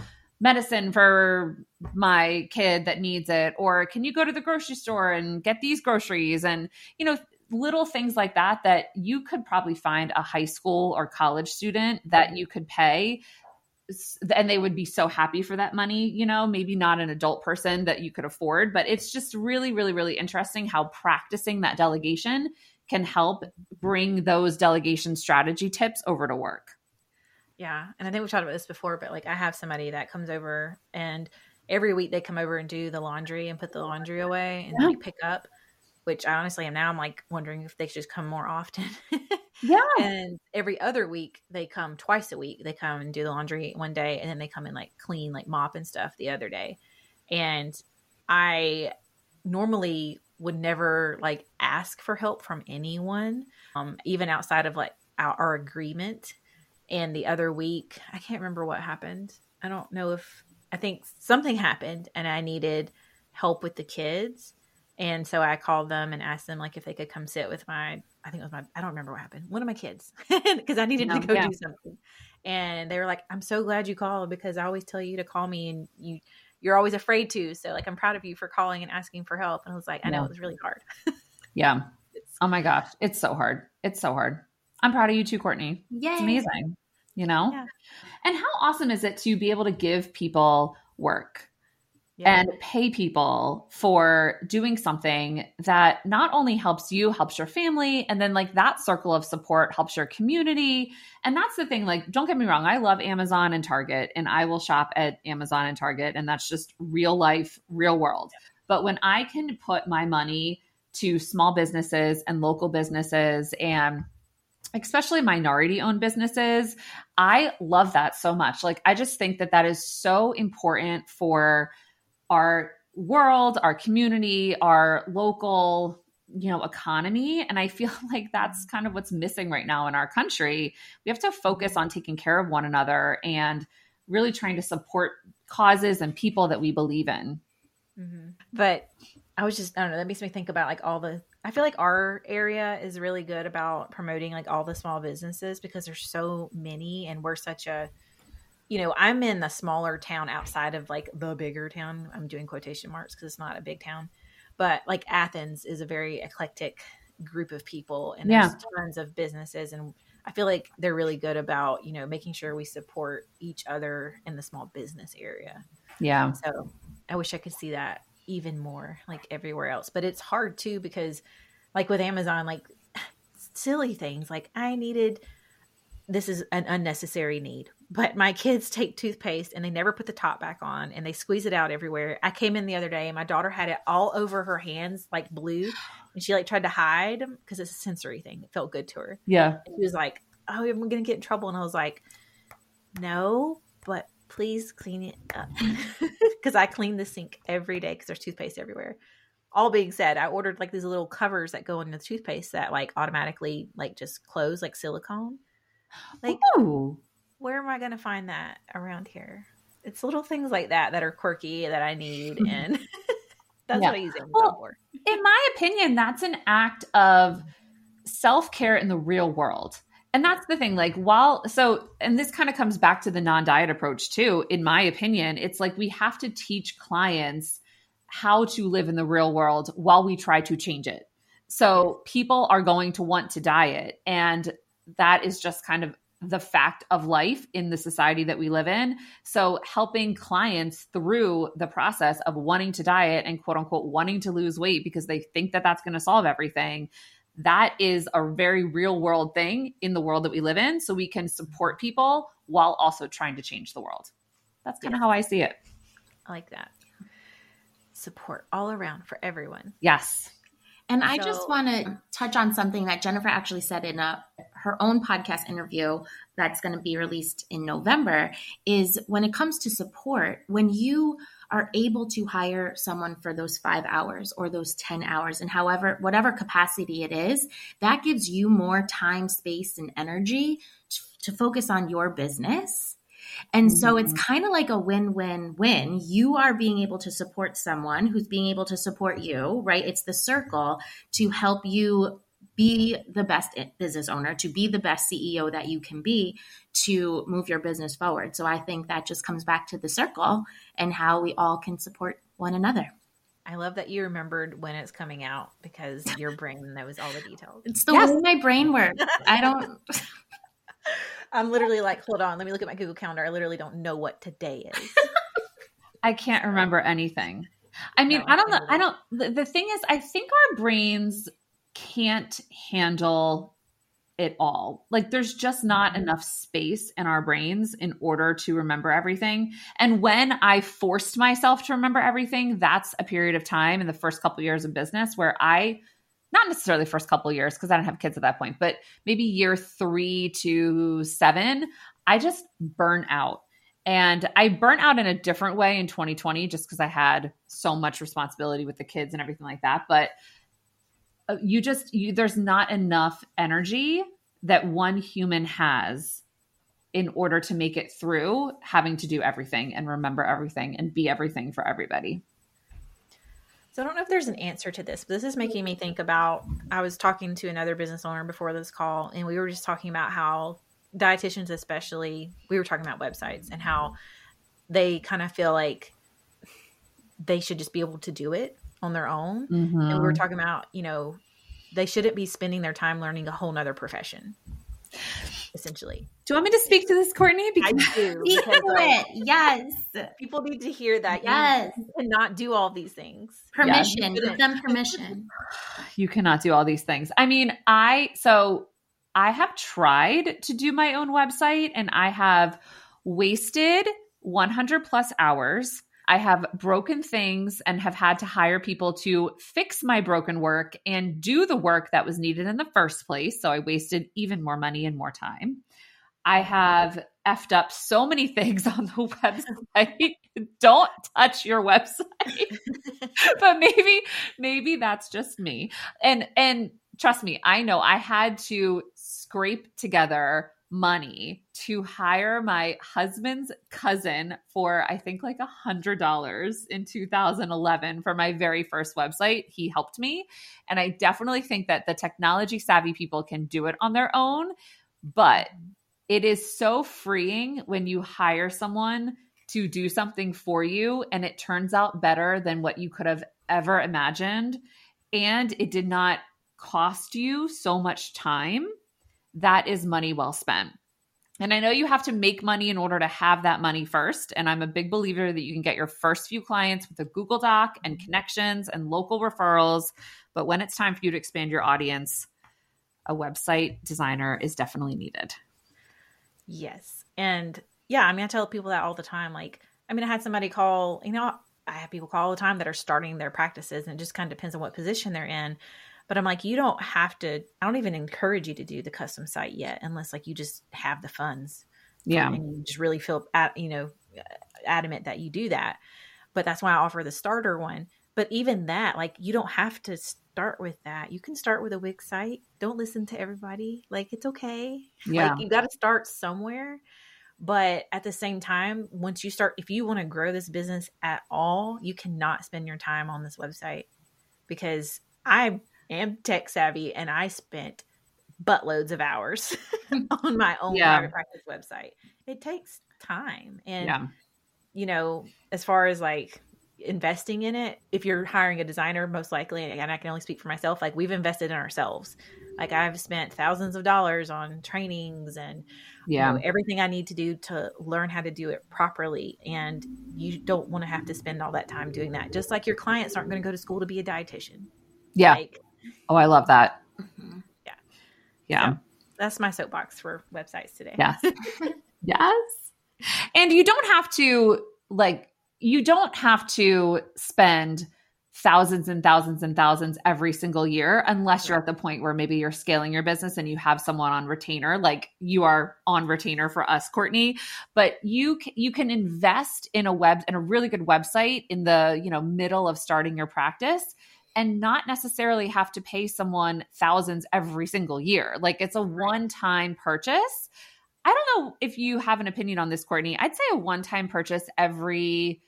medicine for my kid that needs it? Or can you go to the grocery store and get these groceries? And, you know, little things like that, that you could probably find a high school or college student that you could pay and they would be so happy for that money you know maybe not an adult person that you could afford but it's just really really really interesting how practicing that delegation can help bring those delegation strategy tips over to work Yeah, and I think we've talked about this before, but like I have somebody that comes over and every week they come over and do the laundry and put the laundry away and Yeah. like pick up. Which I honestly am now. I'm like wondering if they should just come more often. yeah and every other week they come twice a week. They come and do the laundry one day, and then they come and like clean, like mop and stuff the other day. And I normally would never like ask for help from anyone, um, even outside of like our, our agreement. And the other week, I can't remember what happened. I don't know if I think something happened, and I needed help with the kids. And so I called them and asked them like if they could come sit with my I think it was my I don't remember what happened. One of my kids because I needed No, to go yeah. do something. And they were like, "I'm so glad you called because I always tell you to call me and you you're always afraid to. So like I'm proud of you for calling and asking for help." And I was like, "I know Yeah. it was really hard." yeah oh my gosh it's so hard it's so hard i'm proud of you too courtney Yay. it's amazing you know? Yeah. And how awesome is it to be able to give people work? Yeah. and pay people for doing something that not only helps you, helps your family, and then like that circle of support helps your community. And that's the thing, like, don't get me wrong, I love Amazon and Target, and I will shop at Amazon and Target, and that's just real life, real world. But when I can put my money to small businesses and local businesses and especially minority owned businesses, I love that so much. Like, I just think that that is so important for our world, our community, our local, you know, economy. And I feel like that's kind of what's missing right now in our country. We have to focus on taking care of one another and really trying to support causes and people that we believe in. Mm-hmm. But I was just, I don't know, that makes me think about like all the, I feel like our area is really good about promoting like all the small businesses because there's so many and we're such a, you know, I'm in the smaller town outside of like the bigger town. I'm doing quotation marks because it's not a big town, but like Athens is a very eclectic group of people and Yeah. there's tons of businesses. And I feel like they're really good about, you know, making sure we support each other in the small business area. Yeah. So I wish I could see that even more like everywhere else. But it's hard too because like with Amazon, like silly things like I needed this is an unnecessary need. But my kids take toothpaste and they never put the top back on and they squeeze it out everywhere. I came in the other day and my daughter had it all over her hands like blue and she like tried to hide because it's a sensory thing. It felt good to her. Yeah. And she was like, "Oh, I'm gonna get in trouble," and I was like, "No, but please clean it up because I clean the sink every day because there's toothpaste everywhere." All being said, I ordered like these little covers that go in the toothpaste that like automatically like just close like silicone. Like, Ooh. Where am I gonna find that around here? It's little things like that that are quirky that I need, and that's Yeah. what I use Amazon Well, for. in my opinion, that's an act of self care in the real world. And that's the thing. Like, while, so, and this kind of comes back to the non diet approach too. In my opinion, it's like we have to teach clients how to live in the real world while we try to change it. So, people are going to want to diet. And that is just kind of the fact of life in the society that we live in. So, helping clients through the process of wanting to diet and quote unquote wanting to lose weight because they think that that's going to solve everything. That is a very real world thing in the world that we live in. So, we can support people while also trying to change the world. That's kind of Yeah. how I see it. I like that support all around for everyone. Yes. And I just want to touch on something that Jennifer actually said in a, her own podcast interview that's going to be released in November is when it comes to support, when you are able to hire someone for those five hours or those 10 hours and however, whatever capacity it is, that gives you more time, space, and energy to, to focus on your business. And so mm-hmm. it's kind of like a win win win. You are being able to support someone who's being able to support you, right? It's the circle to help you be the best business owner, to be the best CEO that you can be, to move your business forward. So I think that just comes back to the circle and how we all can support one another. I love that you remembered when it's coming out because your brain knows all the details. It's the Yes. way my brain works. I don't. I'm literally like, hold on, let me look at my Google Calendar. I literally don't know what today is. I can't remember anything. I mean, No, I don't know. I don't. The, the thing is, I think our brains can't handle it all. Like, there's just not mm-hmm. enough space in our brains in order to remember everything. And when I forced myself to remember everything, that's a period of time in the first couple years of business where I, not necessarily first couple years because I don't have kids at that point, but maybe year three to seven, I just burn out. And I burnt out in a different way in 2020 just because I had so much responsibility with the kids and everything like that. But uh, you just, you, there's not enough energy that one human has in order to make it through having to do everything and remember everything and be everything for everybody. So I don't know if there's an answer to this, but this is making me think about. I was talking to another business owner before this call, and we were just talking about how dietitians, especially, we were talking about websites and how they kind of feel like they should just be able to do it on their own. And we were mm-hmm. talking about, you know, they shouldn't be spending their time learning a whole nother profession. Essentially. Do you want me to speak to this, Courtney? I do. Speak to um, it. Yes. people need to hear that Yes. you cannot do all these things. Permission. Yeah. Give them permission. you cannot do all these things. I mean, I so I have tried to do my own website and I have wasted 100 plus hours. I have broken things and have had to hire people to fix my broken work and do the work that was needed in the first place. So I wasted even more money and more time. I have effed up so many things on the website. Don't touch your website. but maybe maybe that's just me. And and trust me, I know I had to scrape together money to hire my husband's cousin for I think like a hundred dollars in 2011 for my very first website. He helped me. And I definitely think that the technology savvy people can do it on their own, but it is so freeing when you hire someone to do something for you and it turns out better than what you could have ever imagined. And it did not cost you so much time. That is money well spent. And I know you have to make money in order to have that money first. And I'm a big believer that you can get your first few clients with a Google Doc and mm-hmm. connections and local referrals. But when it's time for you to expand your audience, a website designer is definitely needed. Yes. And yeah, I mean, I tell people that all the time. Like, I mean, I had somebody call, you know, I have people call all the time that are starting their practices and it just kind of depends on what position they're in. But I'm like, you don't have to, I don't even encourage you to do the custom site yet unless like you just have the funds. Yeah. And you just really feel, at, you know, adamant that you do that. But that's why I offer the starter one. But even that, like, you don't have to start with that. You can start with a Wix site. Don't listen to everybody. Like, it's okay. Yeah. Like, you got to start somewhere. But at the same time, once you start, if you want to grow this business at all, you cannot spend your time on this website because I am tech savvy and I spent buttloads of hours on my own Yeah. private practice website. It takes time. And, yeah. you know, as far as like investing in it, if you're hiring a designer, most likely, and I can only speak for myself, like we've invested in ourselves. Like I've spent thousands of dollars on trainings and you Yeah. know, everything I need to do to learn how to do it properly. And you don't want to have to spend all that time doing that. Just like your clients aren't going to go to school to be a dietitian. Yeah. Like Oh, I love that. Mhm. Yeah. So- that's my soapbox for websites today. Yes. yes. And you don't have to like you don't have to spend thousands and thousands and thousands every single year unless you're at the point where maybe you're scaling your business and you have someone on retainer like you are on retainer for us Courtney but you c- you can invest in a web in a really good website in the you know middle of starting your practice and not necessarily have to pay someone thousands every single year like it's a one time purchase I don't know if you have an opinion on this, Courtney. I'd say a one time purchase every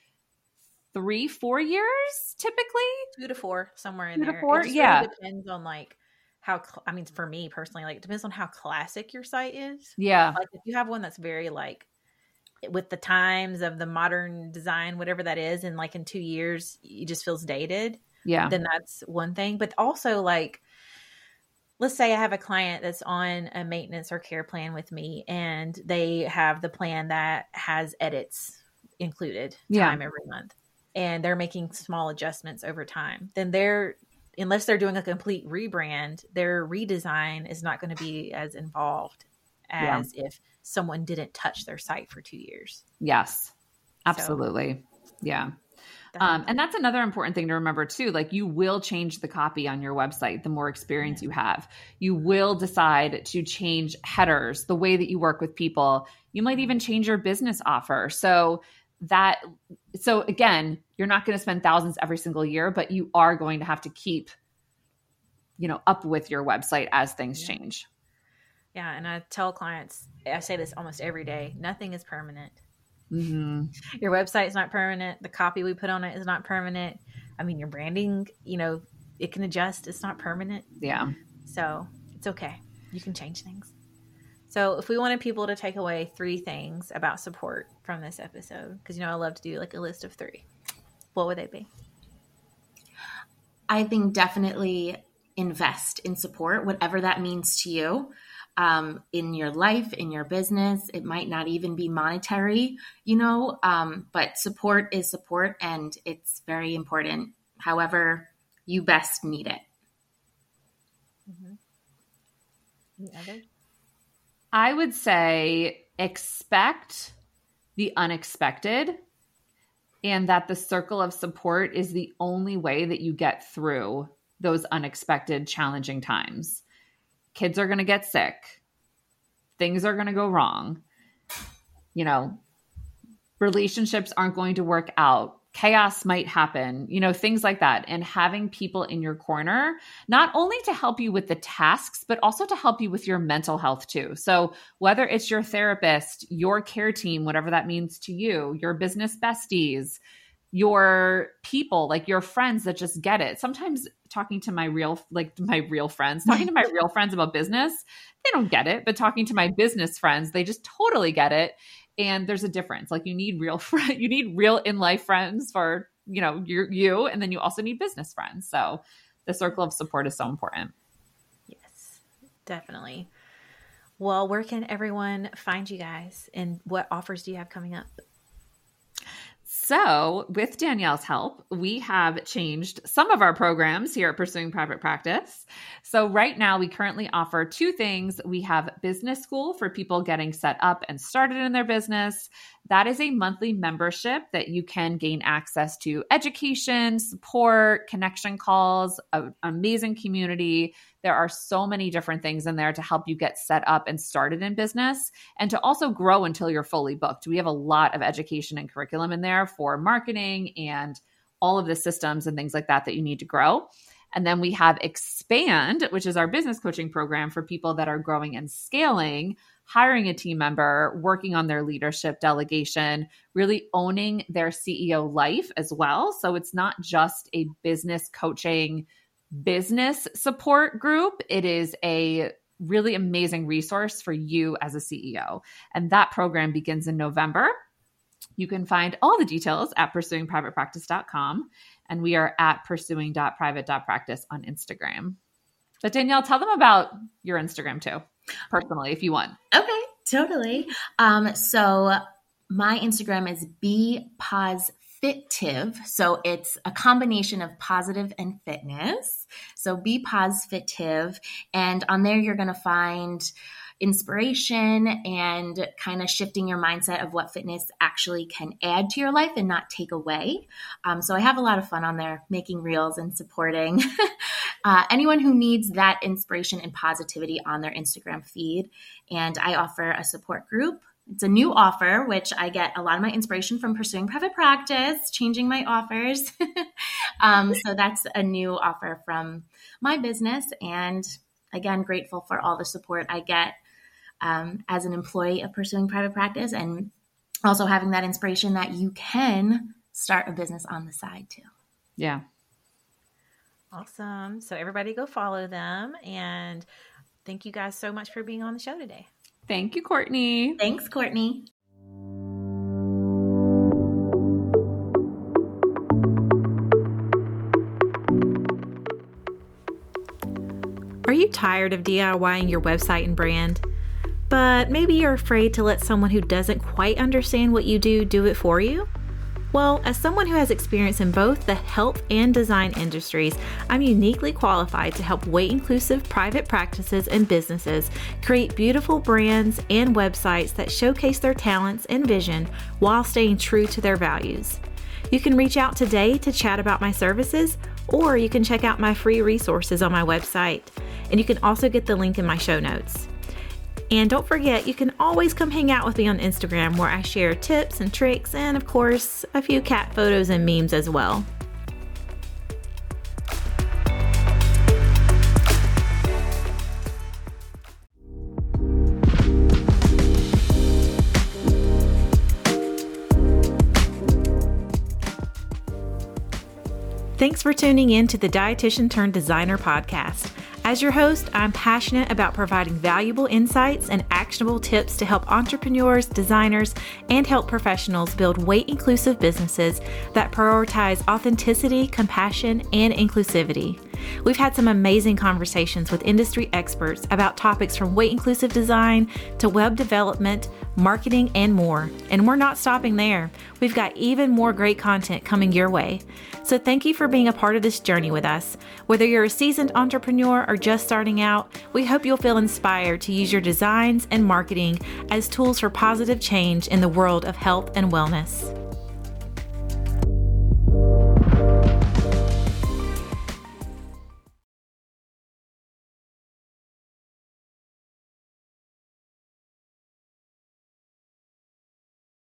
three, four years, typically. Two to four, somewhere in Two to there. four? It just Yeah. really depends on like how, I mean, for me personally, like it depends on how classic your site is. Yeah. like if you have one that's very like with the times of the modern design whatever that is and like in two years it just feels dated Yeah. then that's one thing but also like let's say i have a client that's on a maintenance or care plan with me and they have the plan that has edits included Yeah. time every month and they're making small adjustments over time then they're unless they're doing a complete rebrand their redesign is not going to be as involved Yeah. as if someone didn't touch their site for two years. Yes. Absolutely. Yeah. Um, and that's another important thing to remember too. Like you will change the copy on your website the more experience you have. You will decide to change headers, the way that you work with people. You might even change your business offer. So that so again, you're not going to spend thousands every single year, but you are going to have to keep you know up with your website as things Yeah. change. yeah, and I tell clients, I say this almost every day: nothing is permanent. Hmm Your website's not permanent. The copy we put on it is not permanent. I mean, your branding, you know, it can adjust. It's not permanent, Yeah. so it's okay. You can change things. So, if we wanted people to take away three things about support from this episode, because you know I love to do like a list of three, what would they be? I think definitely invest in support, whatever that means to you. Um, in your life, in your business. It might not even be monetary, you know, um, but support is support and it's very important, however, you best need it. Mm-hmm. I would say expect the unexpected and that the circle of support is the only way that you get through those unexpected, challenging times. Kids are going to get sick, things are going to go wrong. You know, relationships aren't going to work out chaos might happen, you know, things like that. And having people in your corner, not only to help you with the tasks, but also to help you with your mental health too. So, whether it's your therapist, your care team, whatever that means to you, your business besties, your people, like your friends that just get it. Sometimes talking to my real, like my real friends, talking to my real friends about business, they don't get it. But talking to my business friends, they just totally get it. And there's a difference. Like you need real friend you need real in life friends for you know you you and then you also need business friends. So the circle of support is so important. Yes definitely. Well where can everyone find you guys and what offers do you have coming up so, with Danielle's help, we have changed some of our programs here at Pursuing Private Practice. So, right now, we currently offer two things. We have business school for people getting set up and started in their business. That is a monthly membership that you can gain access to education, support, connection calls, an amazing community there are so many different things in there to help you get set up and started in business and to also grow until you're fully booked. We have a lot of education and curriculum in there for marketing and all of the systems and things like that that you need to grow. And then we have Expand, which is our business coaching program for people that are growing and scaling, hiring a team member, working on their leadership delegation, really owning their CEO life as well. So it's not just a business coaching business support group. It is a really amazing resource for you as a CEO. And that program begins in November. You can find all the details at pursuingprivatepractice.com. And we are at pursuing.private.practice on Instagram. But Danielle, tell them about your Instagram too, personally, if you want. Okay, totally. Um, so my Instagram is B Pause. So it's a combination of positive and fitness. So be. And on there, you're going to find inspiration and kind of shifting your mindset of what fitness actually can add to your life and not take away. Um, so I have a lot of fun on there making reels and supporting uh, anyone who needs that inspiration and positivity on their Instagram feed. And I offer a support group it's a new offer, which I get a lot of my inspiration from pursuing private practice, changing my offers. um, so that's a new offer from my business. And again, grateful for all the support I get um, as an employee of pursuing private practice and also having that inspiration that you can start a business on the side too. Yeah. Awesome. So, everybody go follow them. And thank you guys so much for being on the show today. Thank you, Courtney. Thanks, Courtney. Are you tired of DIYing your website and brand? But maybe you're afraid to let someone who doesn't quite understand what you do do it for you? Well, as someone who has experience in both the health and design industries, I'm uniquely qualified to help weight inclusive private practices and businesses create beautiful brands and websites that showcase their talents and vision while staying true to their values. You can reach out today to chat about my services, or you can check out my free resources on my website. And you can also get the link in my show notes. And don't forget, you can always come hang out with me on Instagram where I share tips and tricks and, of course, a few cat photos and memes as well. Thanks for tuning in to the Dietitian Turned Designer podcast. As your host, I'm passionate about providing valuable insights and actionable tips to help entrepreneurs, designers, and health professionals build weight inclusive businesses that prioritize authenticity, compassion, and inclusivity. We've had some amazing conversations with industry experts about topics from weight inclusive design to web development, marketing, and more. And we're not stopping there. We've got even more great content coming your way. So thank you for being a part of this journey with us. Whether you're a seasoned entrepreneur or just starting out, we hope you'll feel inspired to use your designs and marketing as tools for positive change in the world of health and wellness.